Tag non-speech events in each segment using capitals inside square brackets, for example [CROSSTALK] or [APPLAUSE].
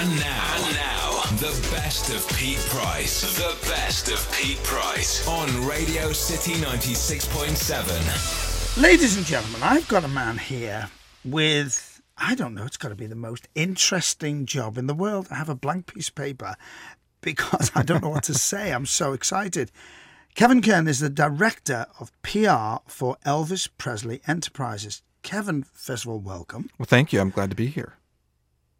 And now, and now, the best of Pete Price. The best of Pete Price on Radio City 96.7. Ladies and gentlemen, I've got a man here with, I don't know, it's got to be the most interesting job in the world. I have a blank piece of paper because I don't know what to [LAUGHS] say. I'm so excited. Kevin Kern is the director of PR for Elvis Presley Enterprises. Kevin, first of all, welcome. Well, thank you. I'm glad to be here.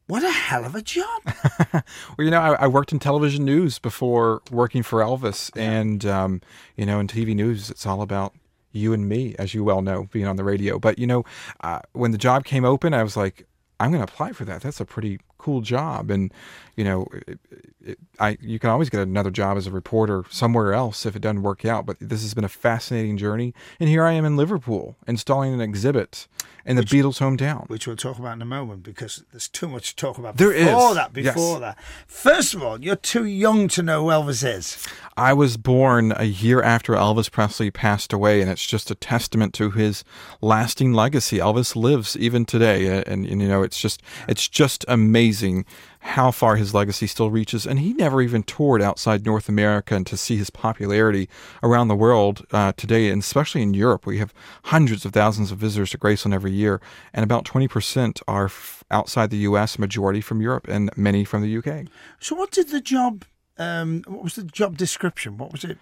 What a hell of a job. [LAUGHS] well, you know, I, I, worked in television news before working for Elvis. Yeah. And, um, you know, in TV news, it's all about you and me, as you well know, being on the radio. But, you know, uh, when the job came open, I was like, I'm going to apply for that. That's a pretty cool job. And, you know, it, it, I you can always get another job as a reporter somewhere else if it doesn't work out. But this has been a fascinating journey. And here I am in Liverpool installing an exhibit in which, the Beatles' hometown. Which we'll talk about in a moment because there's too much to talk about there before is. that. Before yes. that. First of all, you're too young to know who Elvis is. I was born a year after Elvis Presley passed away, and it's just a testament to his lasting legacy. Elvis lives even today, and, and you know, it's just it's just amazing how far his legacy still reaches. And he never even toured outside North America, and to see his popularity around the world uh, today, and especially in Europe, we have hundreds of thousands of visitors to Graceland every year, and about 20% are f- outside the U.S., majority from Europe, and many from the U.K. So, what did the job? Um, what was the job description? What was it?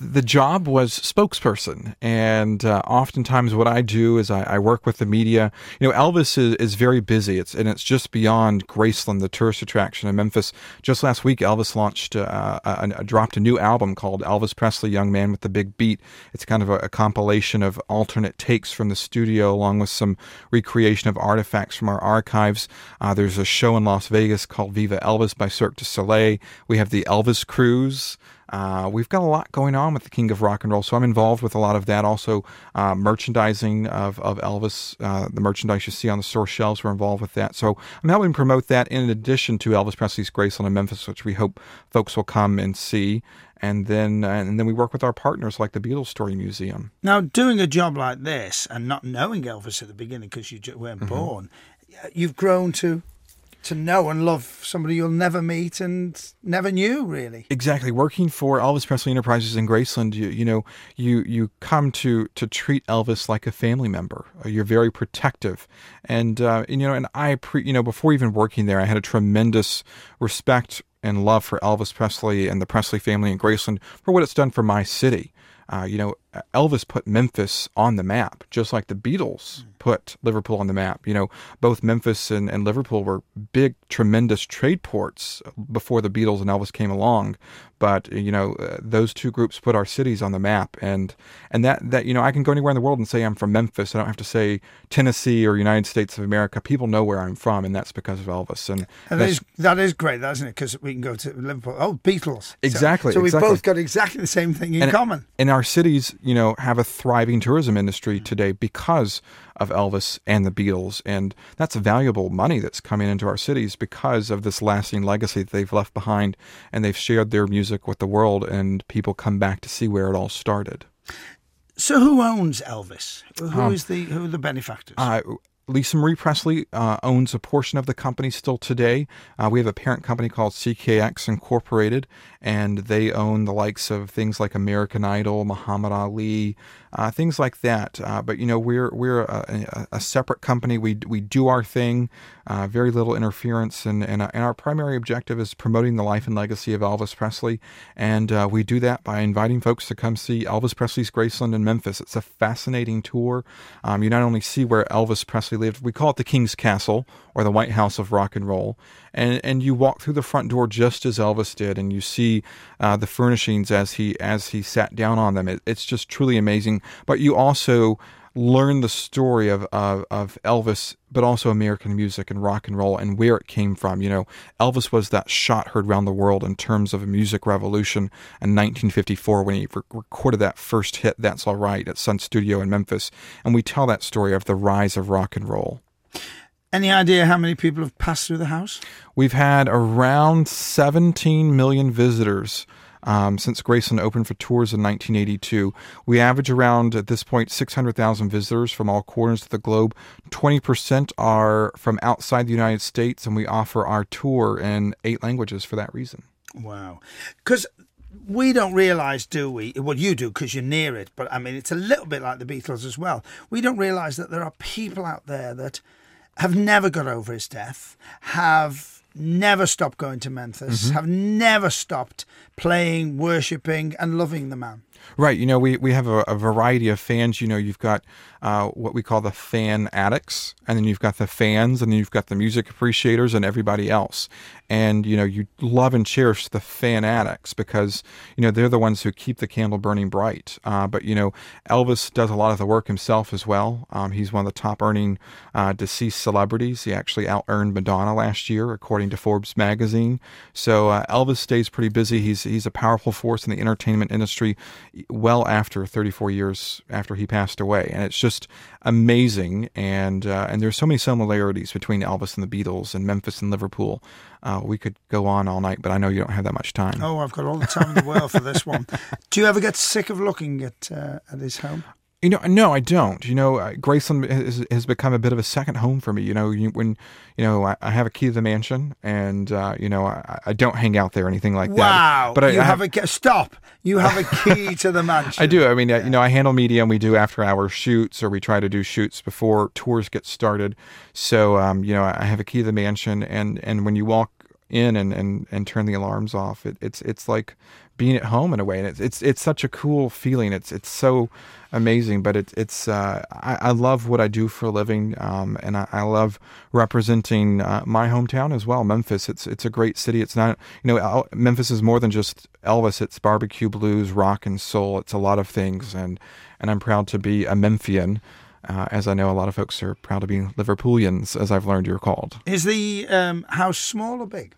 The job was spokesperson, and uh, oftentimes what I do is I, I, work with the media. You know, Elvis is, is very busy. It's and it's just beyond Graceland, the tourist attraction in Memphis. Just last week, Elvis launched uh, a, a, dropped a new album called Elvis Presley, Young Man with the Big Beat. It's kind of a, a compilation of alternate takes from the studio, along with some recreation of artifacts from our archives. Uh, there's a show in Las Vegas called Viva Elvis by Cirque du Soleil. We have the Elvis Cruise. Uh, we've got a lot going on with the King of Rock and Roll, so I'm involved with a lot of that. Also, uh, merchandising of, of Elvis, uh, the merchandise you see on the store shelves, we're involved with that. So I'm helping promote that in addition to Elvis Presley's Graceland in Memphis, which we hope folks will come and see. And then, and then we work with our partners like the Beatles Story Museum. Now, doing a job like this and not knowing Elvis at the beginning because you weren't mm-hmm. born, you've grown to to know and love somebody you'll never meet and never knew really. Exactly. Working for elvis presley enterprises in graceland you, you know you you come to to treat elvis like a family member. Uh, you're very protective. And, uh, and you know and i pre, you know before even working there i had a tremendous respect and love for elvis presley and the presley family in graceland for what it's done for my city. Uh, you know, Elvis put Memphis on the map, just like the Beatles put Liverpool on the map. You know, both Memphis and, and Liverpool were big, tremendous trade ports before the Beatles and Elvis came along. But you know, uh, those two groups put our cities on the map, and and that that you know, I can go anywhere in the world and say I'm from Memphis. I don't have to say Tennessee or United States of America. People know where I'm from, and that's because of Elvis. And, and that is that is great, that isn't it? Because we can go to Liverpool. Oh, Beatles. Exactly. So, so exactly. we've both got exactly the same thing in and, common. In our cities, you know, have a thriving tourism industry mm. today because of Elvis and the Beatles. And that's valuable money that's coming into our cities because of this lasting legacy that they've left behind. And they've shared their music with the world, and people come back to see where it all started. So, who owns Elvis? Who um, is the who are the benefactors? Uh, Lisa Marie Presley uh, owns a portion of the company still today. Uh, we have a parent company called CKX Incorporated, and they own the likes of things like American Idol, Muhammad Ali, uh, things like that. Uh, but you know, we're we're a, a, separate company. We we do our thing, uh, very little interference, and and, uh, and, our primary objective is promoting the life and legacy of Elvis Presley, and we do that by inviting folks to come see Elvis Presley's Graceland in Memphis. It's a fascinating tour. Um, you not only see where Elvis Presley lived, we call it the King's Castle or the White House of Rock and Roll, and and you walk through the front door just as Elvis did, and you see uh, the furnishings as he as he sat down on them. It, it's just truly amazing. But you also learn the story of, of, of Elvis, but also American music and rock and roll and where it came from. You know, Elvis was that shot heard around the world in terms of a music revolution in 1954 when he re- recorded that first hit, That's All Right, at Sun Studio in Memphis. And we tell that story of the rise of rock and roll. Any idea how many people have passed through the house? We've had around 17 million visitors Um, since Graceland opened for tours in 1982, we average around at this point 600,000 visitors from all corners of the globe. 20% are from outside the United States, and we offer our tour in eight languages for that reason. Wow. Because we don't realize, do we? Well, you do because you're near it, but I mean, it's a little bit like the Beatles as well. We don't realize that there are people out there that have never got over his death, have never stopped going to Memphis, mm-hmm. have never stopped playing, worshipping, and loving the man. Right. You know, we, we have a, a variety of fans. You know, you've got uh, what we call the fan addicts, and then you've got the fans, and then you've got the music appreciators and everybody else. And, you know, you love and cherish the fan addicts because, you know, they're the ones who keep the candle burning bright. Uh, but, you know, Elvis does a lot of the work himself as well. Um, he's one of the top earning uh, deceased celebrities. He actually out earned Madonna last year, according to Forbes magazine. So uh, Elvis stays pretty busy. He's, he's a powerful force in the entertainment industry well after 34 years after he passed away. And it's just amazing. And, uh, and there's so many similarities between Elvis and the Beatles and Memphis and Liverpool. Uh, we could go on all night, but I know you don't have that much time. Oh, I've got all the time in the world for this one. Do you ever get sick of looking at uh, at his home? You know, no, I don't. You know, uh, Graceland has, has become a bit of a second home for me. You know, you, when you know I, I have a key to the mansion, and uh, you know I, I don't hang out there or anything like that. Wow! But I, you I have, a stop. You have a key [LAUGHS] to the mansion. I do. I mean, uh, you know, I handle media, and we do after-hour shoots, or we try to do shoots before tours get started. So, um, you know, I have a key to the mansion, and and when you walk in and and, and turn the alarms off, it, it's it's like being at home in a way, and it's it's it's such a cool feeling. It's it's so amazing, but it's it's uh, I, I love what I do for a living, um, and I, I love representing uh, my hometown as well, Memphis. It's it's a great city. It's not you know Memphis is more than just Elvis. It's barbecue, blues, rock, and soul. It's a lot of things, and and I'm proud to be a Memphian. Uh, as I know a lot of folks are proud to be Liverpoolians, as I've learned you're called. Is the um, house small or big?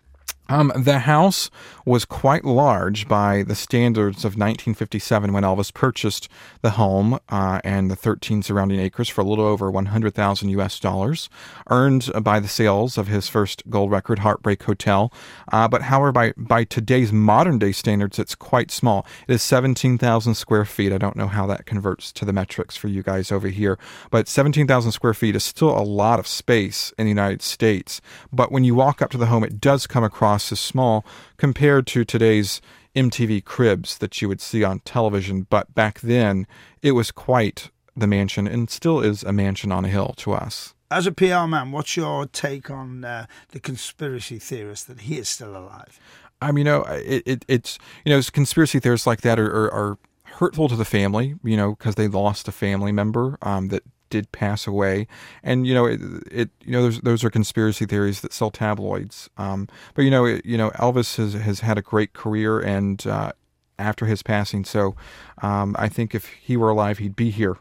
Um, the house was quite large by the standards of 1957 when Elvis purchased the home uh, and the 13 surrounding acres for a little over 100,000 US dollars, earned by the sales of his first gold record, Heartbreak Hotel. Uh, but however, by, by today's modern day standards, it's quite small. It is 17,000 square feet. I don't know how that converts to the metrics for you guys over here, but 17,000 square feet is still a lot of space in the United States. But when you walk up to the home, it does come across as small compared to today's MTV cribs that you would see on television. But back then, it was quite the mansion and still is a mansion on a hill to us. As a PR man, what's your take on uh, the conspiracy theorist that he is still alive? I mean, you know, it, it, it's, you know, conspiracy theorists like that are, are, are hurtful to the family, you know, because they lost a family member um, that did pass away, and you know it, it you know those those are conspiracy theories that sell tabloids. Um, but you know it, you know Elvis has has had a great career, and uh, after his passing, so um, I think if he were alive, he'd be here.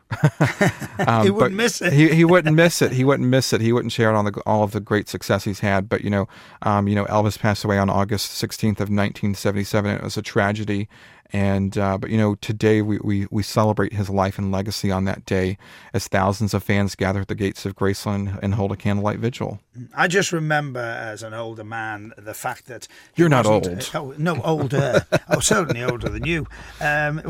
[LAUGHS] um, he wouldn't miss it. he, he wouldn't miss it. He wouldn't miss it. He wouldn't share it on the, all of the great success he's had. But you know, um, you know, Elvis passed away on August 16th of 1977. It was a tragedy, and uh, but you know, today we, we we celebrate his life and legacy on that day as thousands of fans gather at the gates of Graceland and hold a candlelight vigil. I just remember as an older man the fact that You're not old. oh, no, older. [LAUGHS] oh, certainly older than you. Um,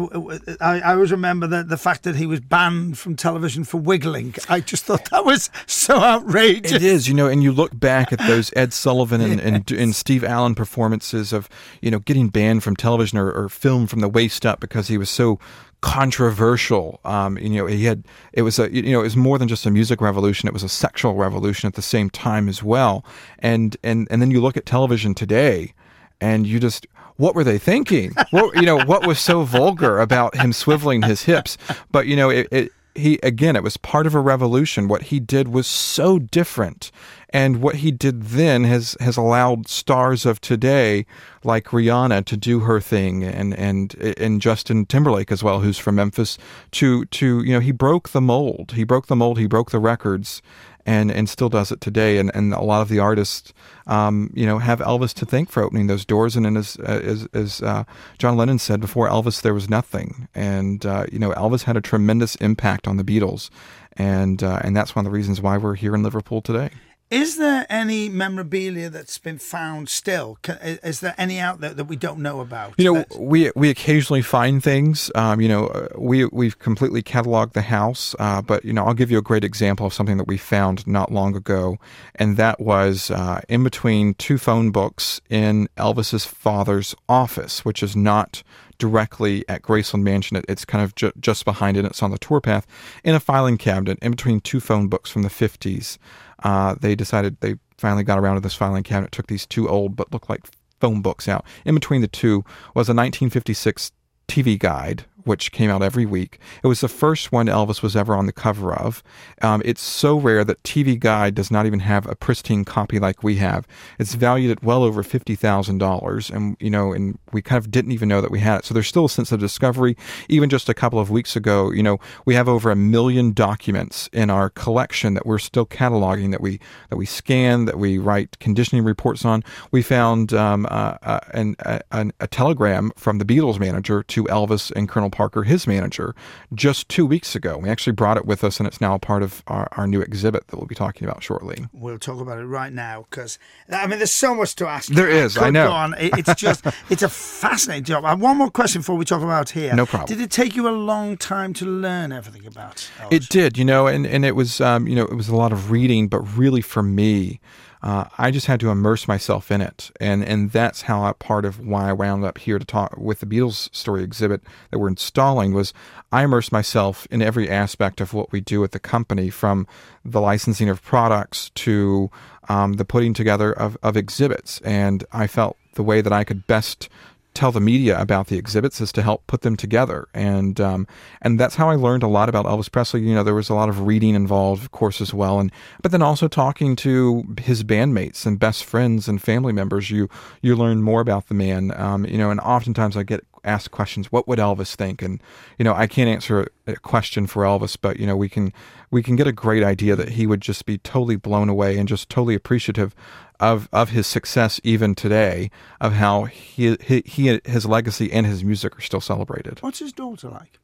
I, I always remember the, the fact that he was banned from television for wiggling. I just thought that was so outrageous. It is, you know, and you look back at those Ed Sullivan and, and, [LAUGHS] and Steve Allen performances of, you know, getting banned from television or, or film from the waist up because he was so controversial. Um, you know, he had it was a you know it was more than just a music revolution; it was a sexual revolution at the same time as well. And and and then you look at television today, and you just what were they thinking? what you know what was so vulgar about him swiveling his hips? But you know it, it he again it was part of a revolution what he did was so different and what he did then has has allowed stars of today like Rihanna to do her thing and and and Justin Timberlake as well who's from Memphis to to you know he broke the mold. He broke the mold. He broke the records and and still does it today. And and a lot of the artists um, you know have Elvis to thank for opening those doors. And, and as as, as uh, John Lennon said before Elvis there was nothing. And uh, you know Elvis had a tremendous impact on the Beatles. And uh, and that's one of the reasons why we're here in Liverpool today. Is there any memorabilia that's been found still? Is there any out there that we don't know about? You know, we we occasionally find things. Um, you know, uh, we we've completely cataloged the house, uh, but you know, I'll give you a great example of something that we found not long ago, and that was uh, in between two phone books in Elvis's father's office, which is not directly at Graceland Mansion. It, it's kind of ju- just behind it. It's on the tour path in a filing cabinet in between two phone books from the 50s. Uh, they decided they finally got around to this filing cabinet, took these two old but look like phone books out. In between the two was a 1956 TV guide, which came out every week. It was the first one Elvis was ever on the cover of. Um, it's so rare that TV Guide does not even have a pristine copy like we have. It's valued at well over fifty thousand dollars, and you know, and we kind of didn't even know that we had it. So there's still a sense of discovery. Even just a couple of weeks ago, you know, we have over a million documents in our collection that we're still cataloging, that we that we scan, that we write conditioning reports on. We found um, uh, uh, an, a, a telegram from the Beatles manager to Elvis and Colonel Parker, his manager, just two weeks ago. We actually brought it with us, and it's now part of our, our new exhibit that we'll be talking about shortly. We'll talk about it right now because I mean, there's so much to ask. There is, I could know. on. It- It's just, [LAUGHS] it's a fascinating job. And one more question before we talk about here. No problem. Did it take you a long time to learn everything about? Elvis? It did, you know, and, and it was, um, you know, it was a lot of reading, but really for me, uh, I just had to immerse myself in it, and and that's how I, part of why I wound up here to talk with the Beatles story exhibit that we're installing was I immersed myself in every aspect of what we do at the company, from the licensing of products to um, the putting together of, of exhibits, and I felt the way that I could best tell the media about the exhibits is to help put them together. And um, and that's how I learned a lot about Elvis Presley. You know there was a lot of reading involved of course as well. And but then also talking to his bandmates and best friends and family members you you learn more about the man. Um, you know and oftentimes I get asked questions what would Elvis think and you know I can't answer a question for Elvis but you know we can we can get a great idea that he would just be totally blown away and just totally appreciative of of his success even today of how he, he, he his legacy and his music are still celebrated. What's his daughter like?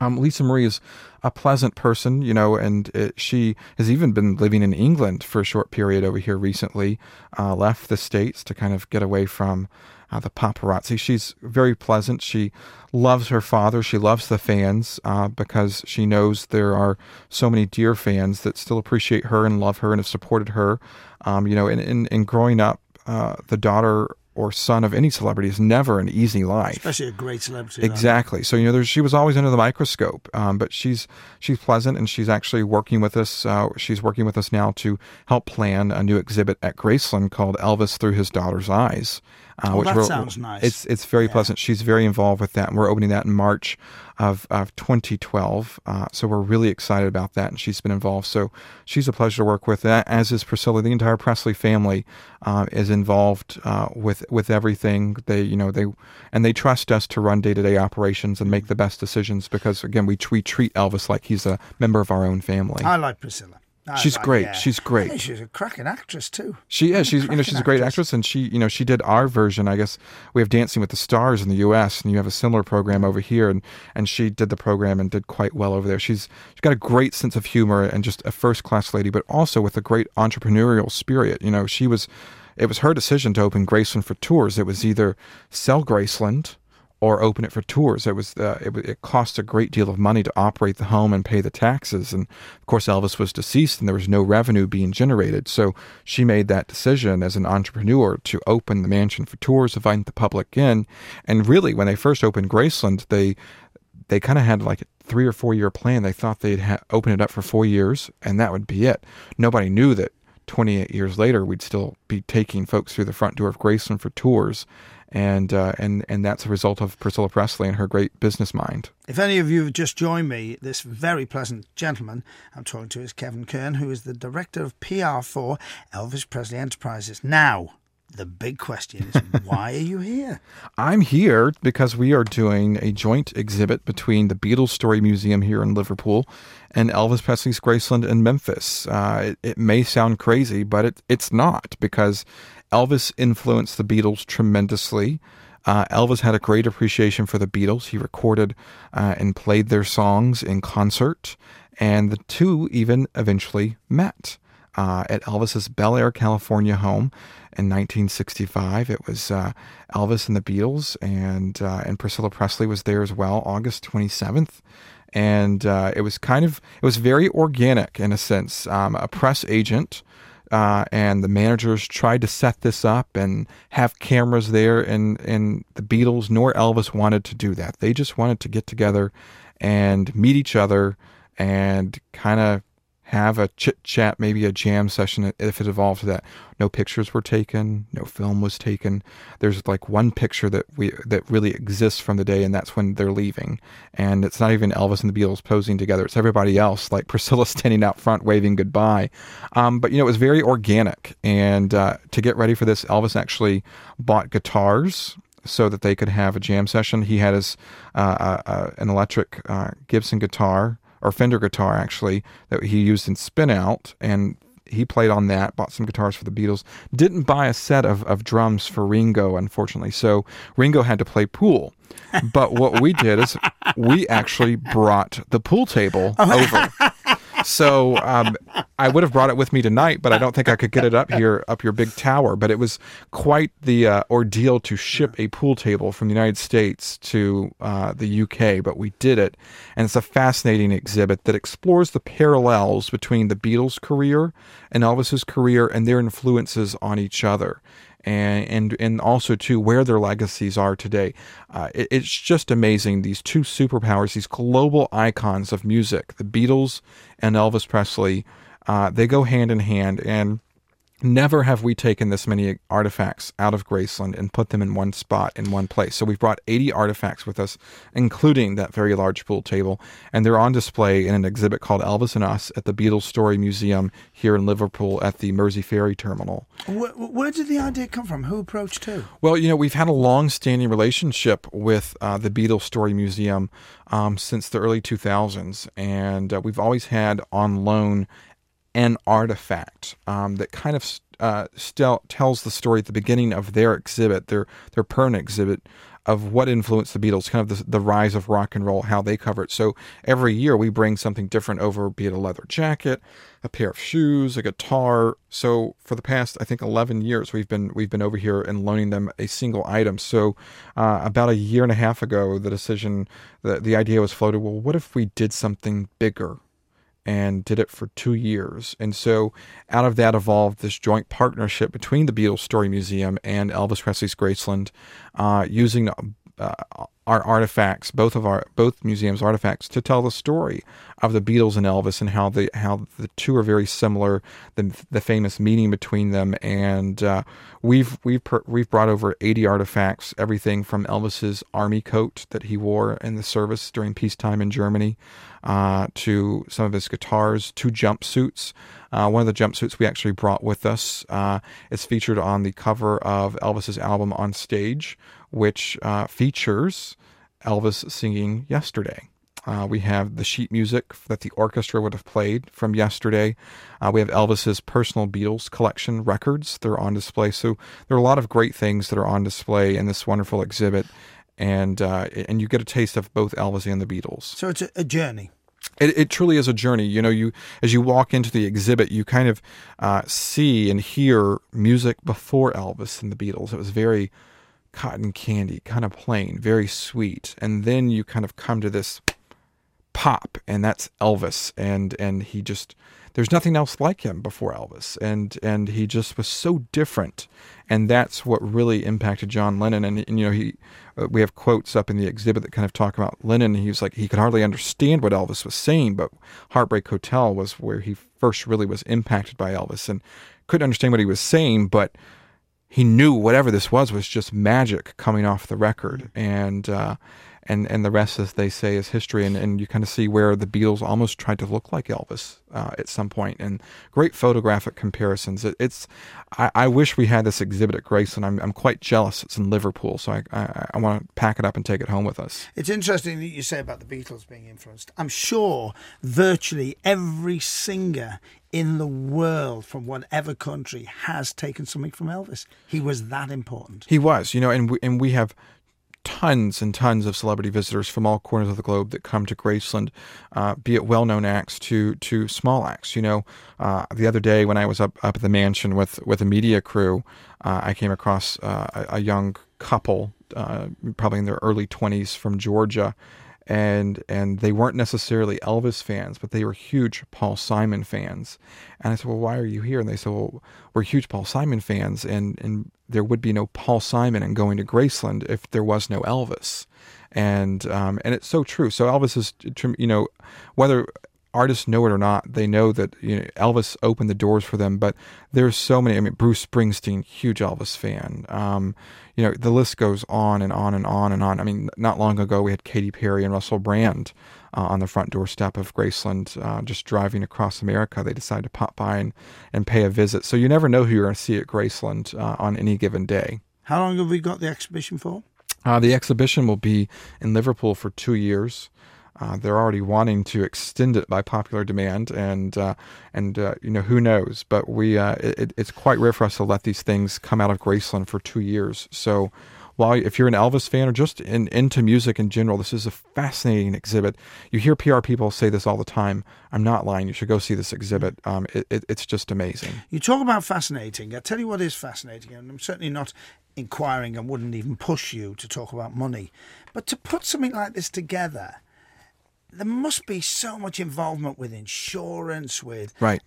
Um, Lisa Marie is a pleasant person, you know, and it, she has even been living in England for a short period over here recently. Uh, left the states to kind of get away from uh, the paparazzi. She's very pleasant. She loves her father. She loves the fans uh, because she knows there are so many dear fans that still appreciate her and love her and have supported her. Um, you know, and in, in growing up, uh, the daughter or son of any celebrity is never an easy life. Especially a great celebrity. that. Exactly. So you know, there's, she was always under the microscope, um, but she's she's pleasant, and she's actually working with us. Uh, she's working with us now to help plan a new exhibit at Graceland called Elvis Through His Daughter's Eyes. Uh, Oh, that we're- sounds nice. It's it's very Yeah. pleasant. She's very involved with that, and we're opening that in March of of 2012. Uh, so we're really excited about that, and she's been involved. So she's a pleasure to work with. a- As is Priscilla. The entire Presley family uh, is involved uh, with with everything. They you know they and they trust us to run day to day operations and make the best decisions because again we we treat Elvis like he's a member of our own family. I like Priscilla. I She's like- great. yeah. She's great. She's a cracking actress too. She is. She's you know she's a great actress. actress, and she you know she did our version. I guess we have Dancing with the Stars in the U.S. and you have a similar program over here, and and she did the program and did quite well over there. She's she's got a great sense of humor and just a first class lady, but also with a great entrepreneurial spirit. You know, she was. It was her decision to open Graceland for tours. It was either sell Graceland or open it for tours. It was uh, it, it cost a great deal of money to operate the home and pay the taxes, and of course Elvis was deceased and there was no revenue being generated. So she made that decision as an entrepreneur to open the mansion for tours, invite the public in, and really when they first opened Graceland, they they kind of had like a three or four year plan. They thought they'd ha- open it up for four years and that would be it. Nobody knew that 28 years later we'd still be taking folks through the front door of Graceland for tours. And, uh, and and that's a result of Priscilla Presley and her great business mind. If any of you have just joined me, this very pleasant gentleman I'm talking to is Kevin Kern, who is the director of PR for Elvis Presley Enterprises. Now, the big question is, [LAUGHS] why are you here? I'm here because we are doing a joint exhibit between the Beatles Story Museum here in Liverpool and Elvis Presley's Graceland in Memphis. Uh, it, it may sound crazy, but it, it's not because Elvis influenced the Beatles tremendously. Uh, Elvis had a great appreciation for the Beatles. He recorded uh, and played their songs in concert, and the two even eventually met. Uh, at Elvis's Bel Air, California home in 1965. It was uh, Elvis and the Beatles, and uh, and Priscilla Presley was there as well, August 27th. And uh, it was kind of it was very organic in a sense. Um, a press agent uh, and the managers tried to set this up and have cameras there, and and the Beatles nor Elvis wanted to do that. They just wanted to get together and meet each other and kind of have a chit chat, maybe a jam session if it evolved to that. No pictures were taken, no film was taken. There's like one picture that we that really exists from the day, and that's when they're leaving. And it's not even Elvis and the Beatles posing together; it's everybody else, like [LAUGHS] Priscilla standing out front waving goodbye. Um, but you know, it was very organic. And uh, to get ready for this, Elvis actually bought guitars so that they could have a jam session. He had his uh, uh, uh an electric uh, Gibson guitar or Fender guitar actually that he used in Spin Out, and he played on that. Bought some guitars for the Beatles. Didn't buy a set of, of drums for Ringo, unfortunately. So Ringo had to play pool. But what we did is we actually brought the pool table [LAUGHS] oh. over so um, I would have brought it with me tonight, but I don't think I could get it up here, up your big tower. But it was quite the uh, ordeal to ship a pool table from the United States to uh, the UK, but we did it. And it's a fascinating exhibit that explores the parallels between the Beatles' career and Elvis's career and their influences on each other and and and also too where their legacies are today. Uh, it, it's just amazing. These two superpowers, these global icons of music, the Beatles and Elvis Presley, uh, they go hand in hand, and Never have we taken this many artifacts out of Graceland and put them in one spot in one place. So we've brought 80 artifacts with us, including that very large pool table, and they're on display in an exhibit called Elvis and Us at the Beatles Story Museum here in Liverpool at the Mersey Ferry Terminal. Where, where did the idea come from? Who approached who? Well, you know, we've had a long-standing relationship with uh, the Beatles Story Museum um, since the early 2000s, and uh, we've always had on loan an artifact um, that kind of uh, still tells the story at the beginning of their exhibit, their their permanent exhibit of what influenced the Beatles, kind of the, the, rise of rock and roll, how they cover it. So every year we bring something different over, be it a leather jacket, a pair of shoes, a guitar. So for the past, I think, 11 years, we've been we've been over here and loaning them a single item. So uh, about a year and a half ago, the decision, the the idea was floated. Well, what if we did something bigger? And did it for two years. And so out of that evolved this joint partnership between the Beatles Story Museum and Elvis Presley's Graceland, uh, using uh, our artifacts, both of our both museums' artifacts, to tell the story of the Beatles and Elvis and how the how the two are very similar, the the famous meeting between them, and uh, we've we've per, we've brought over eighty artifacts, everything from Elvis's army coat that he wore in the service during peacetime in Germany, uh, to some of his guitars, two jumpsuits. Uh, one of the jumpsuits we actually brought with us uh, is featured on the cover of Elvis's album On Stage, which uh, features Elvis singing Yesterday. Uh, we have the sheet music that the orchestra would have played from yesterday. Uh, we have Elvis's personal Beatles collection records. They're on display. So there are a lot of great things that are on display in this wonderful exhibit, and uh, and you get a taste of both Elvis and the Beatles. So it's a, a journey. It, it, truly is a journey. You know, you as you walk into the exhibit, you kind of uh, see and hear music before Elvis and the Beatles. It was very cotton candy, kind of plain, very sweet. And then you kind of come to this pop, and that's Elvis, and and he just there's nothing else like him before Elvis, and and he just was so different, and that's what really impacted John Lennon. And, and you know he, uh, we have quotes up in the exhibit that kind of talk about Lennon. He was like he could hardly understand what Elvis was saying, but Heartbreak Hotel was where he first really was impacted by Elvis, and couldn't understand what he was saying, but he knew whatever this was was just magic coming off the record, and uh, and and the rest, as they say, is history. And, and you kind of see where the Beatles almost tried to look like Elvis uh, at some point, and great photographic comparisons. It, it's I, I, wish we had this exhibit at Graceland. I'm I'm quite jealous. It's in Liverpool, so I I, I want to pack it up and take it home with us. It's interesting that you say about the Beatles being influenced. I'm sure virtually every singer in the world from whatever country has taken something from Elvis. He was that important. He was, you know, and we, and we have tons and tons of celebrity visitors from all corners of the globe that come to Graceland, uh, be it well-known acts to to small acts. You know, uh, the other day when I was up up at the mansion with with a media crew, uh, I came across uh, a, a, young couple, uh, probably in their early twenties, from Georgia. And and they weren't necessarily Elvis fans, but they were huge Paul Simon fans. And I said, "Well, why are you here?" And they said, "Well, we're huge Paul Simon fans, and and there would be no Paul Simon and going to Graceland if there was no Elvis. And um, and it's so true. So Elvis is, you know, whether artists know it or not, they know that you know, Elvis opened the doors for them. But there's so many. I mean, Bruce Springsteen, huge Elvis fan. Um, you know, the list goes on and on and on and on. I mean, not long ago we had Katy Perry and Russell Brand uh, on the front doorstep of Graceland, uh, just driving across America. They decided to pop by and, and pay a visit. So you never know who you're going to see at Graceland uh, on any given day. How long have we got the exhibition for? Uh, the exhibition will be in Liverpool for two years. Uh, they're already wanting to extend it by popular demand, and uh, and uh, you know who knows. But we uh, it, it's quite rare for us to let these things come out of Graceland for two years. So while if you're an Elvis fan or just in, into music in general, this is a fascinating exhibit. You hear PR people say this all the time. I'm not lying. You should go see this exhibit. Um, it, it, it's just amazing. You talk about fascinating. I tell you what is fascinating, and I'm certainly not inquiring and wouldn't even push you to talk about money, but to put something like this together there must be so much involvement with insurance, with right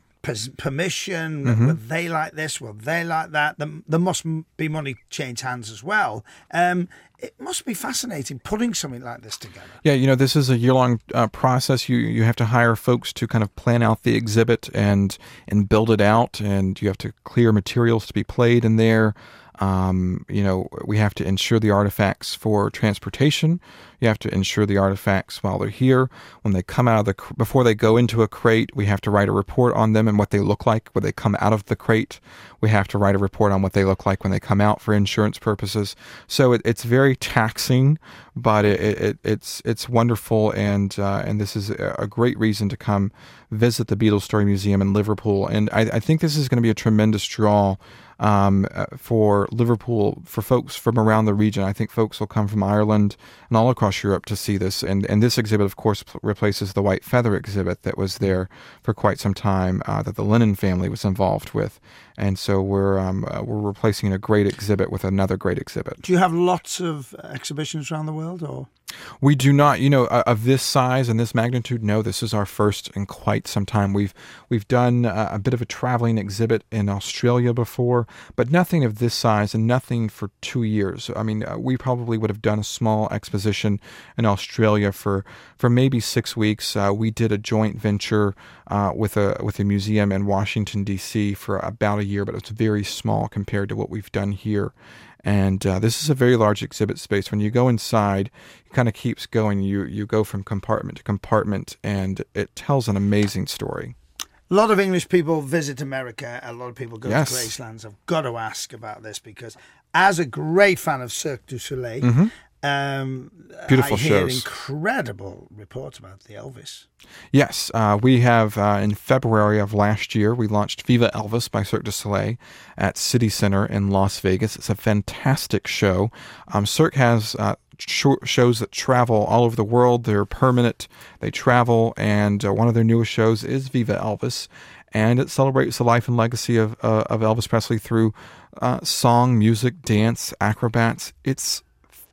permission. Mm-hmm. Will they like this? Will they like that? There, there must be money change hands as well. Um, it must be fascinating putting something like this together. Yeah, you know, this is a year long uh, process. You you have to hire folks to kind of plan out the exhibit and and build it out, and you have to clear materials to be played in there. Um, you know, we have to insure the artifacts for transportation. You have to insure the artifacts while they're here. When they come out of the, before they go into a crate, we have to write a report on them and what they look like when they come out of the crate. We have to write a report on what they look like when they come out for insurance purposes. So it, it's very taxing, but it, it, it's it's wonderful, and uh, and this is a great reason to come visit the Beatles Story Museum in Liverpool. And I, I think this is going to be a tremendous draw um, uh, for Liverpool, for folks from around the region. I think folks will come from Ireland and all across Europe to see this. And, and this exhibit, of course, replaces the White Feather exhibit that was there for quite some time uh, that the Lennon family was involved with. And so we're um, uh, we're replacing a great exhibit with another great exhibit. Do you have lots of exhibitions around the world, or? We do not, you know, uh, of this size and this magnitude. No, this is our first in quite some time. We've we've done uh, a bit of a traveling exhibit in Australia before, but nothing of this size and nothing for two years. I mean, uh, we probably would have done a small exposition in Australia for for maybe six weeks. Uh, we did a joint venture uh, with a with a museum in Washington D.C. for about a year, but it's very small compared to what we've done here. And uh, this is a very large exhibit space. When you go inside, it kind of keeps going. You you go from compartment to compartment, and it tells an amazing story. A lot of English people visit America. A lot of people go yes. to Gracelands. I've got to ask about this because, as a great fan of Cirque du Soleil, mm-hmm. Um, Beautiful I shows. incredible reports about the Elvis. Yes, uh, we have uh, in February of last year we launched Viva Elvis by Cirque du Soleil at City Center in Las Vegas. It's a fantastic show. Um, Cirque has uh, sh- shows that travel all over the world. They're permanent. They travel, and uh, one of their newest shows is Viva Elvis, and it celebrates the life and legacy of uh, of Elvis Presley through uh, song, music, dance, acrobats. It's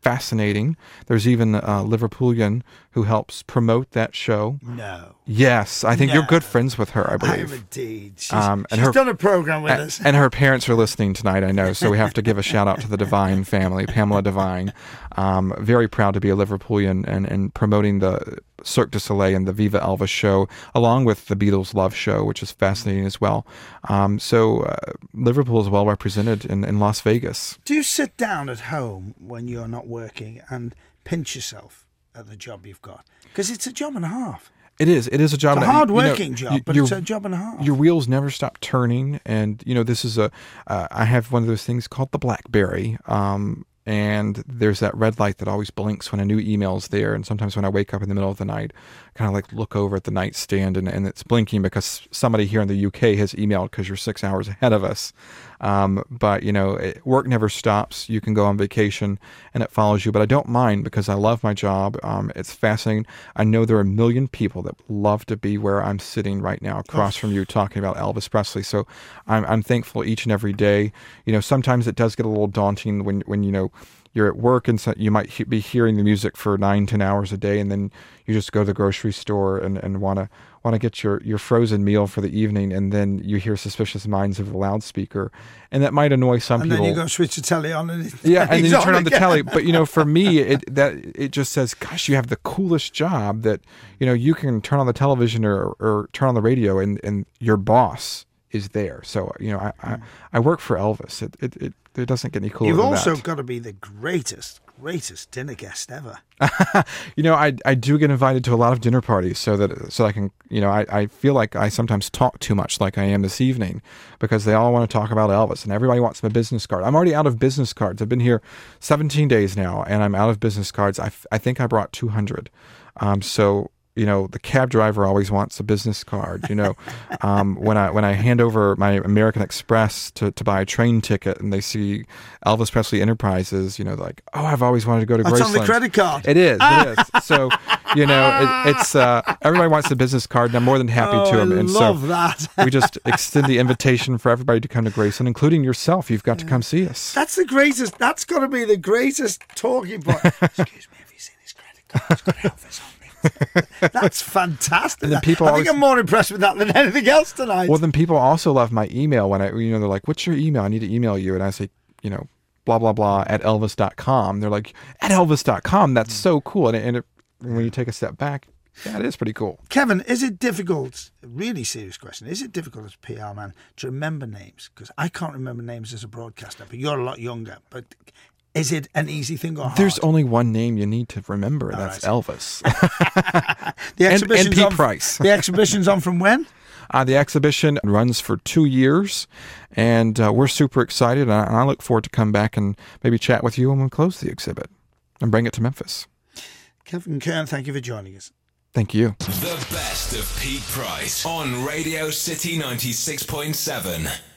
fascinating. There's even a Liverpoolian who helps promote that show. No. Yes, I think no. you're good friends with her. I believe. I am indeed. She's, um, and she's her, done a program with and, us. And her parents are listening tonight. I know, so we have to give a shout out to the Divine family, Pamela Divine. Um, very proud to be a Liverpoolian and, and promoting the Cirque du Soleil and the Viva Elvis show, along with the Beatles Love show, which is fascinating as well. Um, so uh, Liverpool is well represented in, in Las Vegas. Do you sit down at home when you're not working and pinch yourself? at the job you've got because it's a job and a half. It is. It is a job. It's a hard working you know, job, but your, it's a job and a half. Your wheels never stop turning, and you know this is a. Uh, I have one of those things called the BlackBerry, um, and there's that red light that always blinks when a new email's there. And sometimes when I wake up in the middle of the night, kind of like look over at the nightstand, and, and it's blinking because somebody here in the UK has emailed because you're six hours ahead of us. Um, but you know, it, work never stops. You can go on vacation and it follows you. But I don't mind because I love my job. Um, it's fascinating. I know there are a million people that love to be where I'm sitting right now, across from you, talking about Elvis Presley. So I'm, I'm thankful each and every day. You know, sometimes it does get a little daunting when when you know you're at work and so you might he- be hearing the music for nine, ten hours a day, and then you just go to the grocery store and, and want to want to get your, your frozen meal for the evening, and then you hear suspicious minds of the loudspeaker, and that might annoy some and people. And then you go switch the telly on, and [LAUGHS] yeah, and then you [LAUGHS] turn on the telly. But you know, for me, it that it just says, "Gosh, you have the coolest job that you know you can turn on the television or, or turn on the radio, and and your boss is there." So you know, I I, I work for Elvis. It it, it it doesn't get any cooler. You've also that. got to be the greatest, greatest dinner guest ever. [LAUGHS] you know, I I do get invited to a lot of dinner parties so that so I can you know I, I feel like I sometimes talk too much like I am this evening because they all want to talk about Elvis and everybody wants my business card. I'm already out of business cards. I've been here 17 days now and I'm out of business cards. I, f- I think I brought 200. Um, so you know the cab driver always wants a business card you know [LAUGHS] um, when i when i hand over my american express to, to buy a train ticket and they see elvis presley enterprises you know like oh i've always wanted to go to That's on the credit card. it is it is [LAUGHS] so you know it, it's uh, everybody wants a business card and i'm more than happy oh, to them and love so that. we just extend the invitation for everybody to come to graceland including yourself you've got to come see us That's the greatest. That's got to be the greatest talking point. [LAUGHS] Excuse me, have you seen his credit card? It's got Elvis on. [LAUGHS] That's fantastic. And then people I always- think I'm more impressed with that than anything else tonight. Well, then people also love my email when I, you know, they're like, what's your email? I need to email you. And I say, you know, blah, blah, blah at elvis.com. They're like, at elvis.com. That's so cool. And, it, and it, when you take a step back, yeah, it is pretty cool. Kevin, is it difficult? Really serious question. Is it difficult as a PR man to remember names? Because I can't remember names as a broadcaster, but you're a lot younger. But is it an easy thing or hard? There's only one name you need to remember, and that's right. Elvis. [LAUGHS] the and- and exhibition's Pete on, Price. The exhibition's on from when? [LAUGHS] uh, the exhibition runs for two years, and uh, we're super excited. And I, and I look forward to come back and maybe chat with you when we close the exhibit and bring it to Memphis. Kevin Kern, thank you for joining us. Thank you. The best of Pete Price on Radio City 96.7.